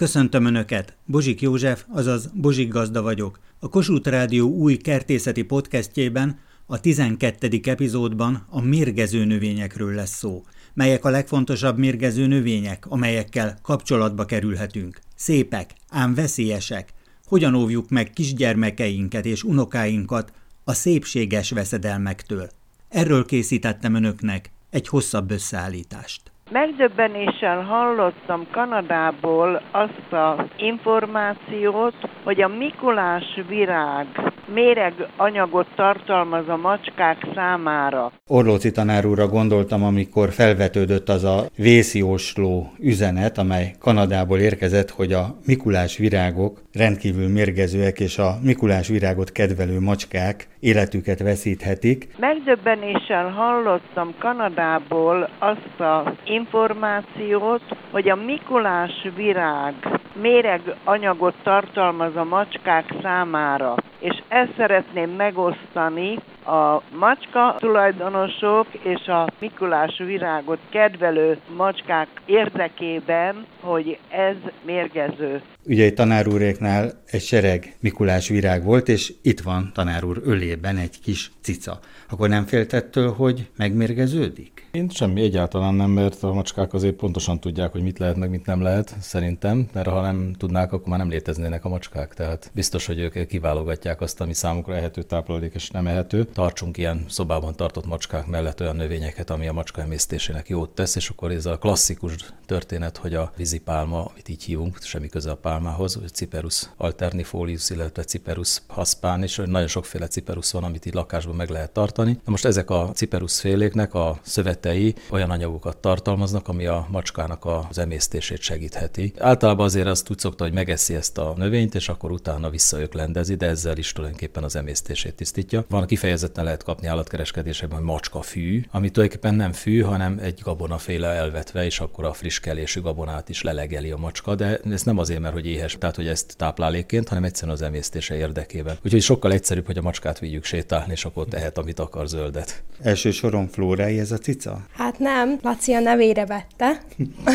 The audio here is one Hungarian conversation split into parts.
Köszöntöm Önöket! Bozsik József, azaz Bozsik Gazda vagyok. A Kossuth Rádió új kertészeti podcastjében a 12. epizódban a mérgező növényekről lesz szó, melyek a legfontosabb mérgező növények, amelyekkel kapcsolatba kerülhetünk. Szépek, ám veszélyesek. Hogyan óvjuk meg kisgyermekeinket és unokáinkat a szépséges veszedelmektől? Erről készítettem Önöknek egy hosszabb összeállítást. Megdöbbenéssel hallottam Kanadából azt az információt, hogy a Mikulás virág méreg anyagot tartalmaz a macskák számára. Orlóci tanár úrra gondoltam, amikor felvetődött az a vészjósló üzenet, amely Kanadából érkezett, hogy a Mikulás virágok rendkívül mérgezőek, és a Mikulás virágot kedvelő macskák életüket veszíthetik. Megdöbbenéssel hallottam Kanadából azt az információt, hogy a Mikulás virág méreg anyagot tartalmaz a macskák számára, és ezt szeretném megosztani a macska tulajdonosok és a Mikulás virágot kedvelő macskák érdekében, hogy ez mérgező. Ugye egy tanár úréknál egy sereg Mikulás virág volt, és itt van tanár úr ölében egy kis cica. Akkor nem féltettől, hogy megmérgeződik? Én semmi, egyáltalán nem, mert a macskák azért pontosan tudják, hogy mit lehet, meg mit nem lehet, szerintem, mert ha nem tudnák, akkor már nem léteznének a macskák. Tehát biztos, hogy ők kiválogatják azt, ami számukra ehető táplálék és nem ehető. Tartsunk ilyen szobában tartott macskák mellett olyan növényeket, ami a macska emésztésének jót tesz, és akkor ez a klasszikus történet, hogy a vízipálma, amit így hívunk, semmi köze a pálmához, hogy Ciperus alternifolius, illetve Ciperus haspán, és nagyon sokféle Ciperus van, amit így lakásban meg lehet tartani. Na most ezek a Ciperus féléknek a szövetei olyan anyagokat tartalmaznak, ami a macskának az emésztését segítheti. Általában azért azt úgy szokta, hogy megeszi ezt a növényt, és akkor utána visszaöklendezi, de ezzel is tulajdonképpen az emésztését tisztítja. Van kifejezetten lehet kapni állatkereskedésekben, hogy macska fű, ami tulajdonképpen nem fű, hanem egy gabonaféle elvetve, és akkor a friss kelésű gabonát is lelegeli a macska, de ez nem azért, mert hogy éhes, tehát hogy ezt táplálékként, hanem egyszerűen az emésztése érdekében. Úgyhogy sokkal egyszerűbb, hogy a macskát vigyük sétálni, és akkor tehet, amit akar zöldet. Első soron flórái ez a cica? Hát nem, Laci a nevére vette,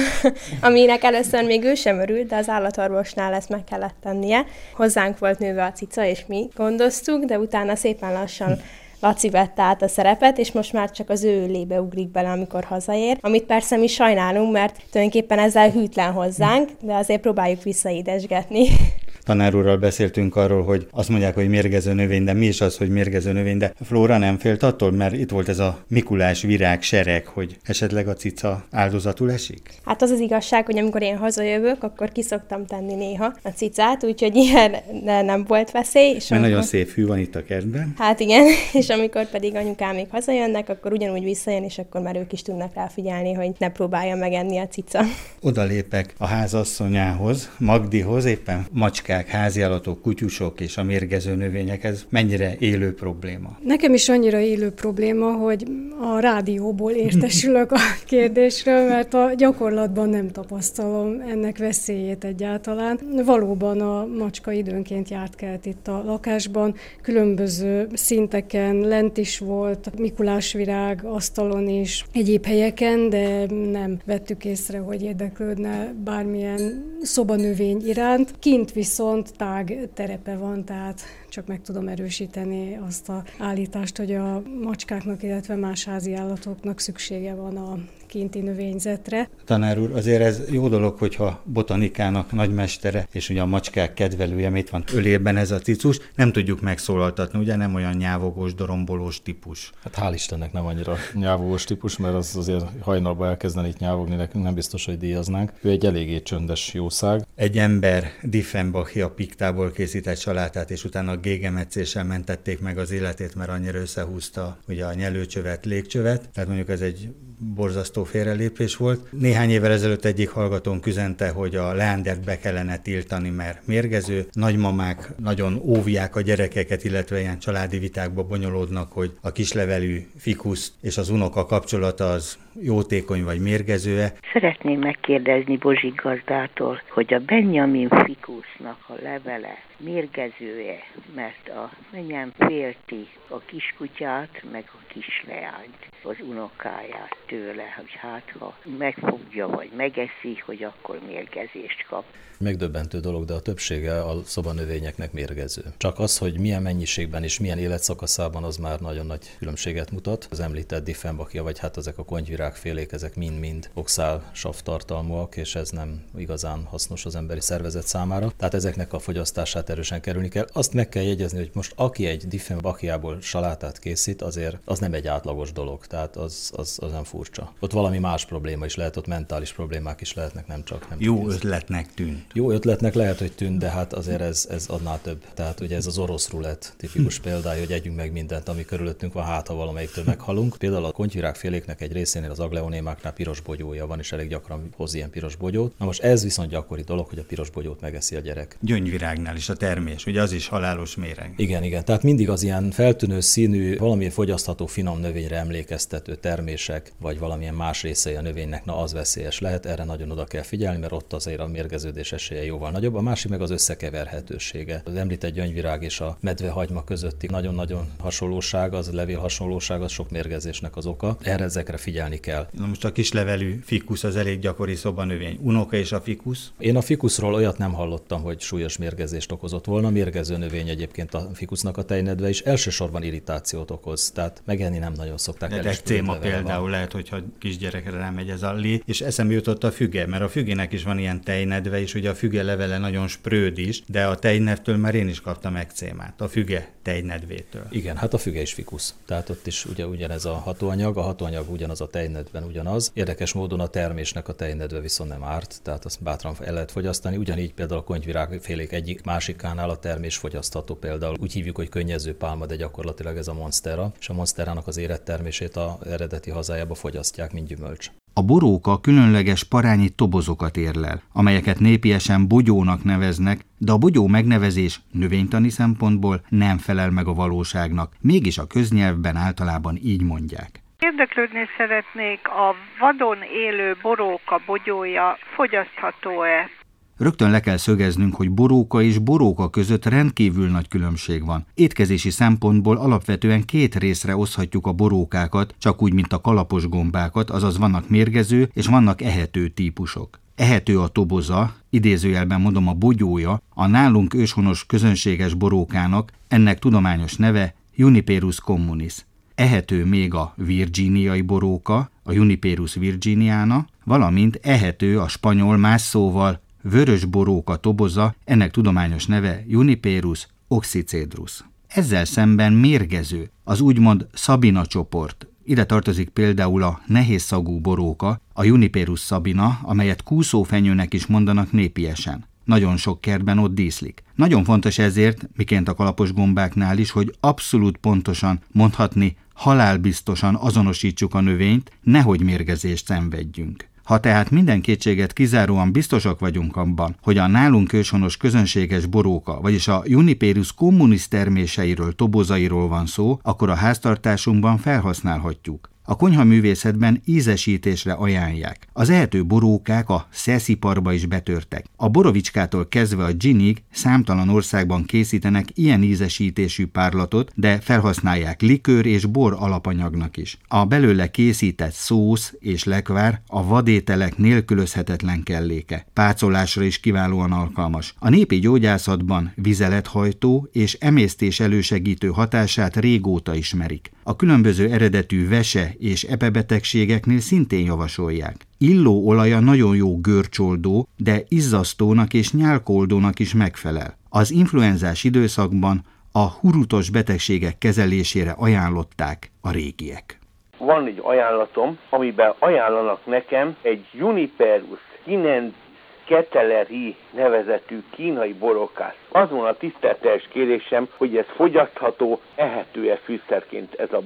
aminek először még ő sem örült, de az állatorvosnál ezt meg kellett tennie. Hozzánk volt nőve a cica, és mi gondoztuk, de utána szépen lassan Laci vette át a szerepet, és most már csak az ő lébe ugrik bele, amikor hazaér, amit persze mi sajnálunk, mert tulajdonképpen ezzel hűtlen hozzánk, de azért próbáljuk visszaidesgetni tanár úrral beszéltünk arról, hogy azt mondják, hogy mérgező növény, de mi is az, hogy mérgező növény, de Flóra nem félt attól, mert itt volt ez a Mikulás virág sereg, hogy esetleg a cica áldozatul esik? Hát az az igazság, hogy amikor én hazajövök, akkor kiszoktam tenni néha a cicát, úgyhogy ilyen nem volt veszély. És mert amikor... nagyon szép hű van itt a kertben. Hát igen, és amikor pedig anyukám még hazajönnek, akkor ugyanúgy visszajön, és akkor már ők is tudnak rá figyelni, hogy ne próbálja megenni a cica. Oda lépek a házasszonyához, Magdihoz, éppen macskát macskák, háziállatok, kutyusok és a mérgező növények, ez mennyire élő probléma? Nekem is annyira élő probléma, hogy a rádióból értesülök a kérdésről, mert a gyakorlatban nem tapasztalom ennek veszélyét egyáltalán. Valóban a macska időnként járt kelt itt a lakásban, különböző szinteken lent is volt, Mikulás virág, asztalon is, egyéb helyeken, de nem vettük észre, hogy érdeklődne bármilyen szobanövény iránt. Kint viszont viszont tág terepe van, tehát csak meg tudom erősíteni azt a állítást, hogy a macskáknak, illetve más házi állatoknak szüksége van a kinti növényzetre. Tanár úr, azért ez jó dolog, hogyha botanikának nagymestere, és ugye a macskák kedvelője, mit van ölében ez a cicus, nem tudjuk megszólaltatni, ugye nem olyan nyávogós, dorombolós típus. Hát hál' Istennek nem annyira nyávogós típus, mert az azért hajnalba elkezdeni itt nyávogni, nekünk nem biztos, hogy díjaznánk. Ő egy eléggé csöndes jószág. Egy ember Diffenbachia piktából készített salátát, és utána gégemetszéssel mentették meg az életét, mert annyira összehúzta ugye a nyelőcsövet, légcsövet. Tehát mondjuk ez egy borzasztó félrelépés volt. Néhány évvel ezelőtt egyik hallgatón üzente, hogy a leandert be kellene tiltani, mert mérgező. Nagymamák nagyon óvják a gyerekeket, illetve ilyen családi vitákba bonyolódnak, hogy a kislevelű fikusz és az unoka kapcsolata az jótékony vagy mérgező-e. Szeretném megkérdezni Bozsik gazdától, hogy a Benjamin Fikusnak a levele mérgezője, mert a menyem félti a kiskutyát, meg a kisleányt, az unokáját tőle, hogy hát ha megfogja vagy megeszi, hogy akkor mérgezést kap. Megdöbbentő dolog, de a többsége a szobanövényeknek mérgező. Csak az, hogy milyen mennyiségben és milyen életszakaszában, az már nagyon nagy különbséget mutat. Az említett diffenbakia, vagy hát ezek a konyvirágfélék, ezek mind-mind oxál tartalmúak, és ez nem igazán hasznos az emberi szervezet számára. Tehát ezeknek a fogyasztását erősen kerülni kell. Azt meg kell jegyezni, hogy most aki egy diffenbakiából salátát készít, azért az nem egy átlagos dolog, tehát az, az, az nem furcsa. Ott valami más probléma is lehet, ott mentális problémák is lehetnek, nem csak. Nem Jó ötletnek tűnt. Jó ötletnek lehet, hogy tűnt, de hát azért ez, ez adná több. Tehát ugye ez az orosz rulett tipikus példája, hogy együnk meg mindent, ami körülöttünk van, hát ha valamelyiktől meghalunk. Például a kontyvirágféléknek egy részénél az agleonémáknál piros bogyója van, és elég gyakran hoz ilyen piros bogyót. Na most ez viszont gyakori dolog, hogy a piros bogyót megeszi a gyerek. Gyöngyvirágnál is a termés, ugye az is halálos méreg. Igen, igen. Tehát mindig az ilyen feltűnő színű, valamilyen fogyasztható finom növényre emlékeztető termések, vagy valamilyen más részei a növénynek, na az veszélyes lehet. Erre nagyon oda kell figyelni, mert ott azért a mérgeződés esélye jóval nagyobb. A másik meg az összekeverhetősége. Az említett gyöngyvirág és a medvehagyma közötti nagyon-nagyon hasonlóság, az levél hasonlóság, az sok mérgezésnek az oka. Erre ezekre figyelni kell. Na most a kislevelű fikusz az elég gyakori szobanövény. Unoka és a fikusz? Én a fikuszról olyat nem hallottam, hogy súlyos mérgezést okozott volna. Mérgező növény egyébként a fikusznak a tejnedve is elsősorban irritációt okoz. Tehát megenni nem nagyon szokták el. céma például van. lehet, hogyha kisgyerekre rámegy ez a lé, és eszembe jutott a füge, mert a fügének is van ilyen tejnedve, és ugye a füge levele nagyon spröd is, de a tejnevtől már én is kaptam ekcémát, a füge tejnedvétől. Igen, hát a füge is fikusz. Tehát ott is ugye ugyanez a hatóanyag, a hatóanyag ugyanaz a tejnedben ugyanaz. Érdekes módon a termésnek a tejnedve viszont nem árt, tehát azt bátran el lehet fogyasztani. Ugyanígy például a konyvirágfélék egyik másikánál a termés fogyasztható például. Úgy hívjuk, hogy könnyező pálma, de gyakorlatilag ez a monstera, és a monsterának az érettermését a eredeti hazájába fogyasztják, mint gyümölcs. A boróka különleges parányi tobozokat érlel, amelyeket népiesen bogyónak neveznek, de a bogyó megnevezés növénytani szempontból nem felel meg a valóságnak, mégis a köznyelvben általában így mondják. Érdeklődni szeretnék, a vadon élő boróka bogyója fogyasztható-e? Rögtön le kell szögeznünk, hogy boróka és boróka között rendkívül nagy különbség van. Étkezési szempontból alapvetően két részre oszhatjuk a borókákat, csak úgy, mint a kalapos gombákat, azaz vannak mérgező és vannak ehető típusok. Ehető a toboza, idézőjelben mondom a bogyója, a nálunk őshonos közönséges borókának, ennek tudományos neve Juniperus communis. Ehető még a virginiai boróka, a Juniperus virginiana, valamint ehető a spanyol más szóval vörös boróka toboza, ennek tudományos neve Juniperus oxycedrus. Ezzel szemben mérgező az úgymond Sabina csoport. Ide tartozik például a nehéz szagú boróka, a Juniperus sabina, amelyet kúszófenyőnek is mondanak népiesen. Nagyon sok kertben ott díszlik. Nagyon fontos ezért, miként a kalapos gombáknál is, hogy abszolút pontosan mondhatni, halálbiztosan azonosítsuk a növényt, nehogy mérgezést szenvedjünk. Ha tehát minden kétséget kizáróan biztosak vagyunk abban, hogy a nálunk őshonos közönséges boróka, vagyis a Juniperus communis terméseiről, tobozairól van szó, akkor a háztartásunkban felhasználhatjuk a konyhaművészetben ízesítésre ajánlják. Az ehető borókák a szesziparba is betörtek. A borovicskától kezdve a ginig számtalan országban készítenek ilyen ízesítésű párlatot, de felhasználják likőr és bor alapanyagnak is. A belőle készített szósz és lekvár a vadételek nélkülözhetetlen kelléke. Pácolásra is kiválóan alkalmas. A népi gyógyászatban vizelethajtó és emésztés elősegítő hatását régóta ismerik. A különböző eredetű vese és epebetegségeknél szintén javasolják. Illó olaja nagyon jó görcsoldó, de izzasztónak és nyálkoldónak is megfelel. Az influenzás időszakban a hurutos betegségek kezelésére ajánlották a régiek. Van egy ajánlatom, amiben ajánlanak nekem egy Juniperus kinensis keteleri nevezetű kínai borokászt Az van a tiszteltes kérésem, hogy ez fogyasztható, ehető-e fűszerként ez a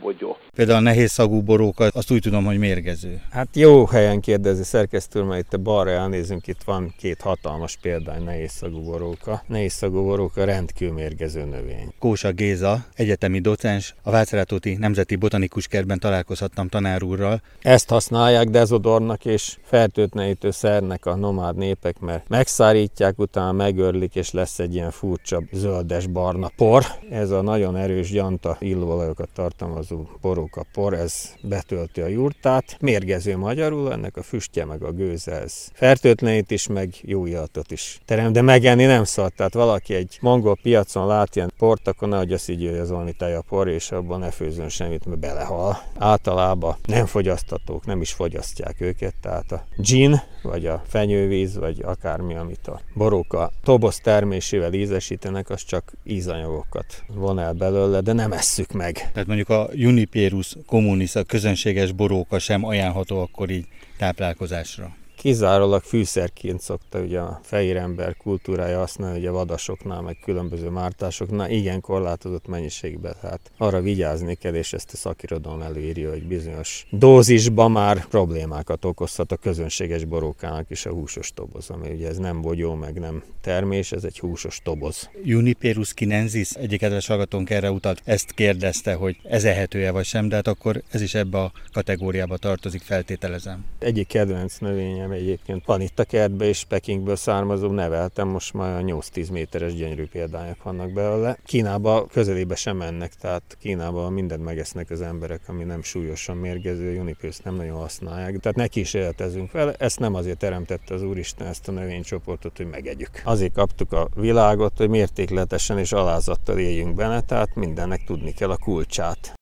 bogyó. Például a nehéz szagú boróka, azt úgy tudom, hogy mérgező. Hát jó helyen kérdezi szerkesztő, mert itt a balra elnézünk, itt van két hatalmas példány nehéz szagú boróka. Nehéz szagú boróka rendkívül mérgező növény. Kósa Géza, egyetemi docens, a Vácrátóti Nemzeti Botanikus Kertben találkozhattam tanár úrral. Ezt használják dezodornak és fertőtlenítő szernek a nomád népek, mert megszárítják, utána megörlik, és lesz egy ilyen furcsa zöldes-barna por. Ez a nagyon erős gyanta illóolajokat tartalmazó boróka por, ez betölti a jurtát. Mérgező magyarul, ennek a füstje meg a gőze, ez fertőtlenít is, meg jó illatot is terem, de megenni nem szabad. Tehát valaki egy mongol piacon lát ilyen port, akkor nehogy azt így az valami por, és abban ne főzön semmit, mert belehal. Általában nem fogyasztatók, nem is fogyasztják őket, tehát a gin, vagy a fenyővíz, vagy akármi, amit a boróka toboz termésével ízesítenek, az csak ízanyagokat von el belőle, de nem esszük meg. Tehát mondjuk a Juniperus communis, a közönséges boróka sem ajánlható akkor így táplálkozásra kizárólag fűszerként szokta ugye a fehér ember kultúrája használni, ugye vadasoknál, meg különböző mártásoknál, igen korlátozott mennyiségben, tehát arra vigyázni kell, és ezt a szakirodalom előírja, hogy bizonyos dózisban már problémákat okozhat a közönséges borókának is a húsos toboz, ami ugye ez nem bogyó, meg nem termés, ez egy húsos toboz. Juniperus kinensis, egyik kedves hallgatónk erre utalt, ezt kérdezte, hogy ez ehető-e vagy sem, de hát akkor ez is ebbe a kategóriába tartozik, feltételezem. Egyik kedvenc növényem egyébként van itt a kertben, és Pekingből származó neveltem, most már 8-10 méteres gyönyörű példányok vannak belőle. Kínába közelébe sem mennek, tehát Kínába mindent megesznek az emberek, ami nem súlyosan mérgező, junipőszt nem nagyon használják, tehát neki is életezünk vele. Ezt nem azért teremtette az Úristen ezt a növénycsoportot, hogy megegyük. Azért kaptuk a világot, hogy mértékletesen és alázattal éljünk benne, tehát mindennek tudni kell a kulcsát.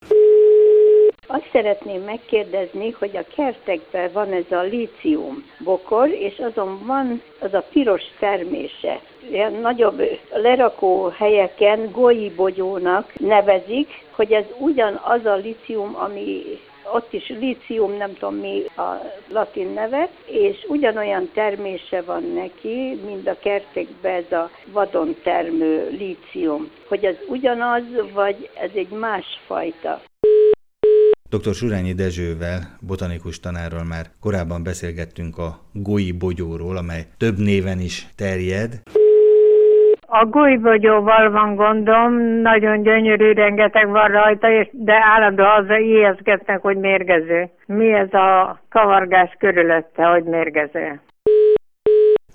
Azt szeretném megkérdezni, hogy a kertekben van ez a lícium bokor, és azon van az a piros termése. Ilyen nagyobb lerakó helyeken bogyónak nevezik, hogy ez ugyanaz a lícium, ami ott is lícium, nem tudom mi a latin neve, és ugyanolyan termése van neki, mint a kertekben ez a vadon termő lícium. Hogy ez ugyanaz, vagy ez egy másfajta. Dr. Surányi Dezsővel, botanikus tanárral már korábban beszélgettünk a goi bogyóról, amely több néven is terjed. A bogyóval van gondom, nagyon gyönyörű, rengeteg van rajta, és de állandóan az ijeszgetnek, hogy mérgező. Mi ez a kavargás körülötte, hogy mérgező?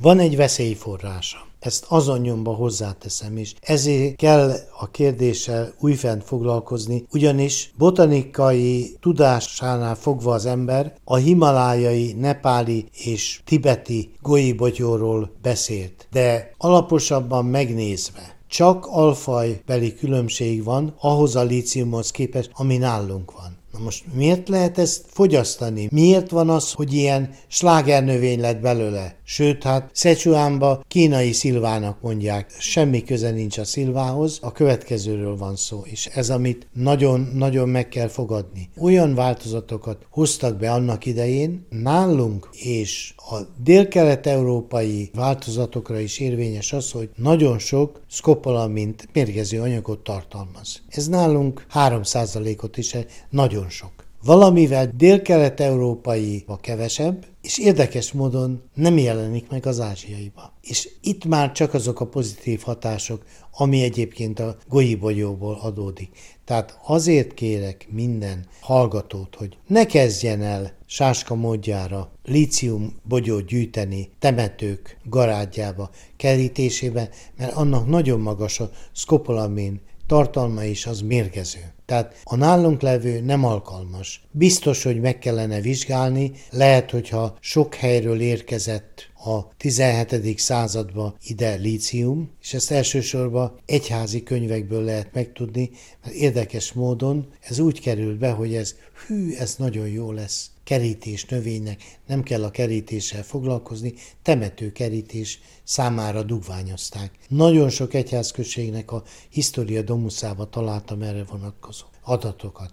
Van egy veszélyforrása ezt azon nyomba hozzáteszem is. Ezért kell a kérdéssel újfent foglalkozni, ugyanis botanikai tudásánál fogva az ember a himalájai, nepáli és tibeti golyibotyorról beszélt. De alaposabban megnézve, csak alfajbeli különbség van ahhoz a líciumhoz képest, ami nálunk van. Na most miért lehet ezt fogyasztani? Miért van az, hogy ilyen slágernövény lett belőle? Sőt, hát Szecsuánba kínai szilvának mondják. Semmi köze nincs a szilvához, a következőről van szó, és ez, amit nagyon-nagyon meg kell fogadni. Olyan változatokat hoztak be annak idején, nálunk és a dél-kelet-európai változatokra is érvényes az, hogy nagyon sok szkopolamint mérgező anyagot tartalmaz. Ez nálunk 3%-ot is nagyon sok. Valamivel dél-kelet-európai a kevesebb, és érdekes módon nem jelenik meg az ázsiaiba. És itt már csak azok a pozitív hatások, ami egyébként a golyíbogyóból adódik. Tehát azért kérek minden hallgatót, hogy ne kezdjen el sáska módjára lícium bogyót gyűjteni temetők garádjába, kerítésébe, mert annak nagyon magas a szkopolamin tartalma is az mérgező. Tehát a nálunk levő nem alkalmas. Biztos, hogy meg kellene vizsgálni, lehet, hogyha sok helyről érkezett a 17. századba ide lícium, és ezt elsősorban egyházi könyvekből lehet megtudni, mert érdekes módon ez úgy került be, hogy ez hű, ez nagyon jó lesz kerítés növénynek, nem kell a kerítéssel foglalkozni, temető kerítés számára dugványozták. Nagyon sok egyházközségnek a Historia Domuszába találtam erre vonatkozó adatokat.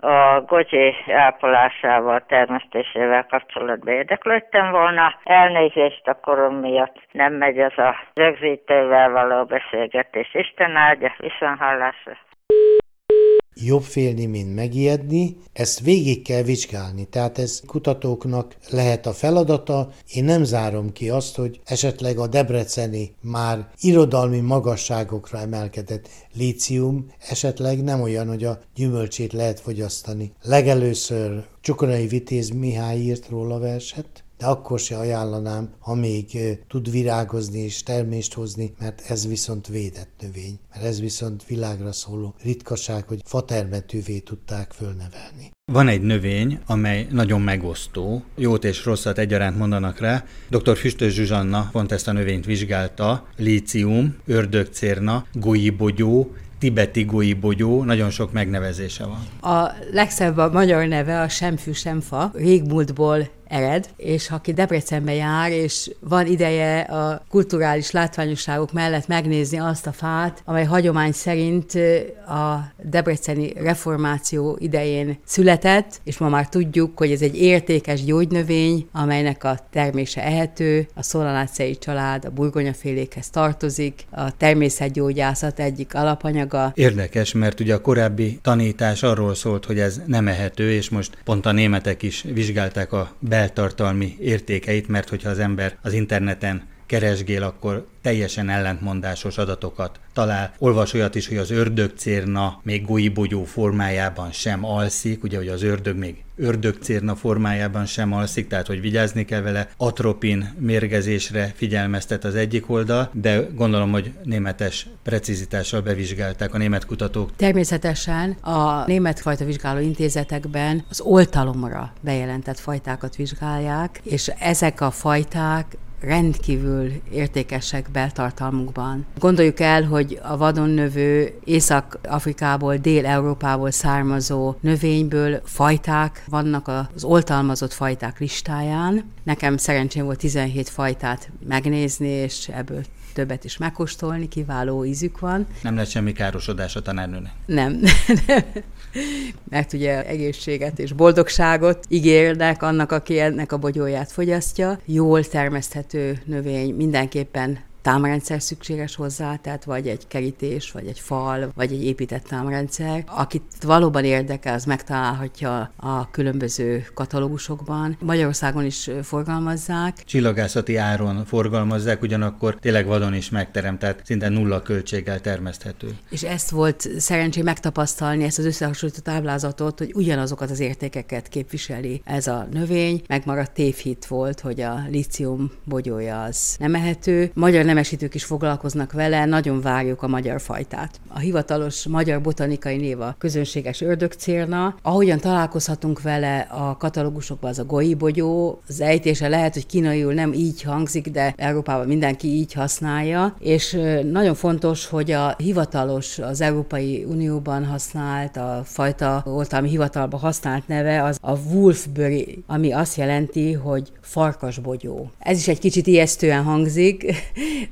A gocsi ápolásával, termesztésével kapcsolatban érdeklődtem volna. Elnézést a korom miatt nem megy az a rögzítővel való beszélgetés. Isten áldja, viszonhallásra. Jobb félni, mint megijedni, ezt végig kell vizsgálni, tehát ez kutatóknak lehet a feladata. Én nem zárom ki azt, hogy esetleg a debreceni már irodalmi magasságokra emelkedett lícium esetleg nem olyan, hogy a gyümölcsét lehet fogyasztani. Legelőször Csukorai Vitéz Mihály írt róla verset, de akkor se ajánlanám, ha még tud virágozni és termést hozni, mert ez viszont védett növény, mert ez viszont világra szóló ritkaság, hogy fatermetűvé tudták fölnevelni. Van egy növény, amely nagyon megosztó, jót és rosszat egyaránt mondanak rá. Dr. Füstös Zsuzsanna pont ezt a növényt vizsgálta, lícium, ördögcérna, golyíbogyó, tibeti bogyó, nagyon sok megnevezése van. A legszebb a magyar neve a semfű semfa, régmúltból ered, és ha aki Debrecenbe jár, és van ideje a kulturális látványosságok mellett megnézni azt a fát, amely hagyomány szerint a debreceni reformáció idején született, és ma már tudjuk, hogy ez egy értékes gyógynövény, amelynek a termése ehető, a szolanácei család a burgonyafélékhez tartozik, a természetgyógyászat egyik alapanyaga. Érdekes, mert ugye a korábbi tanítás arról szólt, hogy ez nem ehető, és most pont a németek is vizsgálták a bel beltartalmi értékeit, mert hogyha az ember az interneten keresgél, akkor teljesen ellentmondásos adatokat talál. Olvas olyat is, hogy az ördögcérna még golybogyó formájában sem alszik, ugye, hogy az ördög még ördögcérna formájában sem alszik, tehát hogy vigyázni kell vele. Atropin mérgezésre figyelmeztet az egyik oldal, de gondolom, hogy németes precizitással bevizsgálták a német kutatók. Természetesen a német fajta vizsgáló intézetekben az oltalomra bejelentett fajtákat vizsgálják, és ezek a fajták rendkívül értékesek beltartalmukban. Gondoljuk el, hogy a vadon növő Észak-Afrikából, Dél-Európából származó növényből fajták vannak az oltalmazott fajták listáján. Nekem szerencsém volt 17 fajtát megnézni, és ebből többet is megkóstolni, kiváló ízük van. Nem lesz semmi károsodás a tanárnőnek? Nem. Mert ugye egészséget és boldogságot ígérnek annak, aki ennek a bogyóját fogyasztja. Jól termeszthető növény mindenképpen támrendszer szükséges hozzá, tehát vagy egy kerítés, vagy egy fal, vagy egy épített támrendszer. Akit valóban érdekel, az megtalálhatja a különböző katalógusokban. Magyarországon is forgalmazzák. Csillagászati áron forgalmazzák, ugyanakkor tényleg vadon is megterem, tehát szinte nulla költséggel termeszthető. És ezt volt szerencsé megtapasztalni, ezt az összehasonlító táblázatot, hogy ugyanazokat az értékeket képviseli ez a növény. Megmaradt tévhit volt, hogy a lícium bogyója az nem ehető. Magyar nemesítők is foglalkoznak vele, nagyon várjuk a magyar fajtát. A hivatalos magyar botanikai név a közönséges ördögcérna. Ahogyan találkozhatunk vele a katalógusokban, az a golybogyó, az ejtése lehet, hogy kínaiul nem így hangzik, de Európában mindenki így használja, és nagyon fontos, hogy a hivatalos, az Európai Unióban használt, a fajta oltalmi hivatalban használt neve az a Wolfbury, ami azt jelenti, hogy farkasbogyó. Ez is egy kicsit ijesztően hangzik,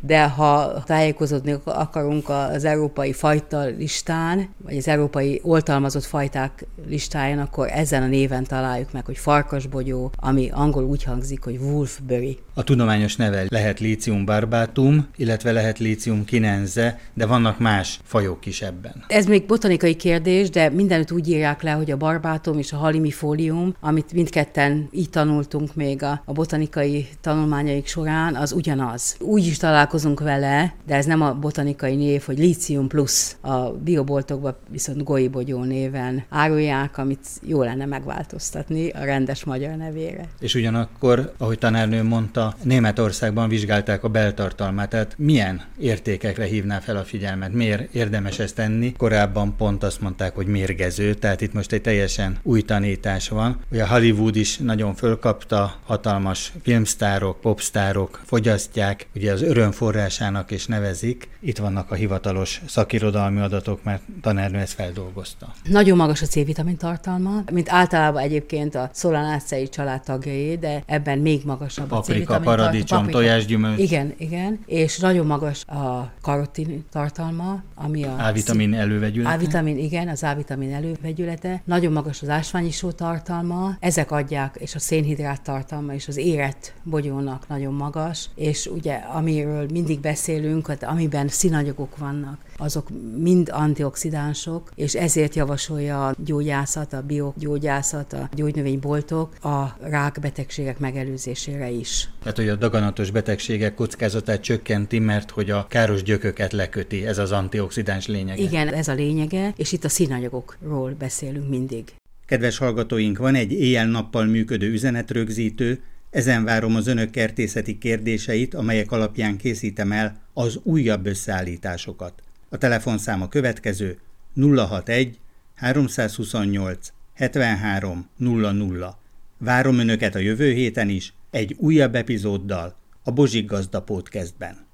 de ha tájékozódni akarunk az európai fajta listán, vagy az európai oltalmazott fajták listáján, akkor ezen a néven találjuk meg, hogy farkasbogyó, ami angol úgy hangzik, hogy wolfberry. A tudományos neve lehet lícium barbatum, illetve lehet lícium kinenze, de vannak más fajok is ebben. Ez még botanikai kérdés, de mindenütt úgy írják le, hogy a barbátum és a halimifólium, amit mindketten így tanultunk még a, a botanikai tanulmányaik során, az ugyanaz. Úgy is talál találkozunk vele, de ez nem a botanikai név, hogy lícium plusz. A bioboltokban viszont golybogyó néven árulják, amit jó lenne megváltoztatni a rendes magyar nevére. És ugyanakkor, ahogy tanárnő mondta, Németországban vizsgálták a beltartalmát, tehát milyen értékekre hívná fel a figyelmet, miért érdemes ezt tenni. Korábban pont azt mondták, hogy mérgező, tehát itt most egy teljesen új tanítás van. Ugye a Hollywood is nagyon fölkapta, hatalmas filmsztárok, popstárok fogyasztják, ugye az öröm forrásának is nevezik. Itt vannak a hivatalos szakirodalmi adatok, mert tanárnő ezt feldolgozta. Nagyon magas a C-vitamin tartalma, mint általában egyébként a szolanácei család tagjai, de ebben még magasabb a, a C-vitamin Paprika, paradicsom, paprika. tojásgyümölcs. Igen, igen, és nagyon magas a karotin tartalma, ami a... A-vitamin elővegyülete. A-vitamin, igen, az A-vitamin elővegyülete. Nagyon magas az ásványisó tartalma, ezek adják, és a szénhidrát tartalma, és az érett bogyónak nagyon magas, és ugye amiről mindig beszélünk, hát amiben színanyagok vannak, azok mind antioxidánsok, és ezért javasolja a gyógyászat, a biogyógyászat, a gyógynövényboltok a rákbetegségek megelőzésére is. Tehát, hogy a daganatos betegségek kockázatát csökkenti, mert hogy a káros gyököket leköti, ez az antioxidáns lényege. Igen, ez a lényege, és itt a színanyagokról beszélünk mindig. Kedves hallgatóink, van egy éjjel-nappal működő üzenetrögzítő, ezen várom az önök kertészeti kérdéseit, amelyek alapján készítem el az újabb összeállításokat. A telefonszám a következő 061 328 73 00. Várom önöket a jövő héten is egy újabb epizóddal a Bozsik Gazda Podcastben.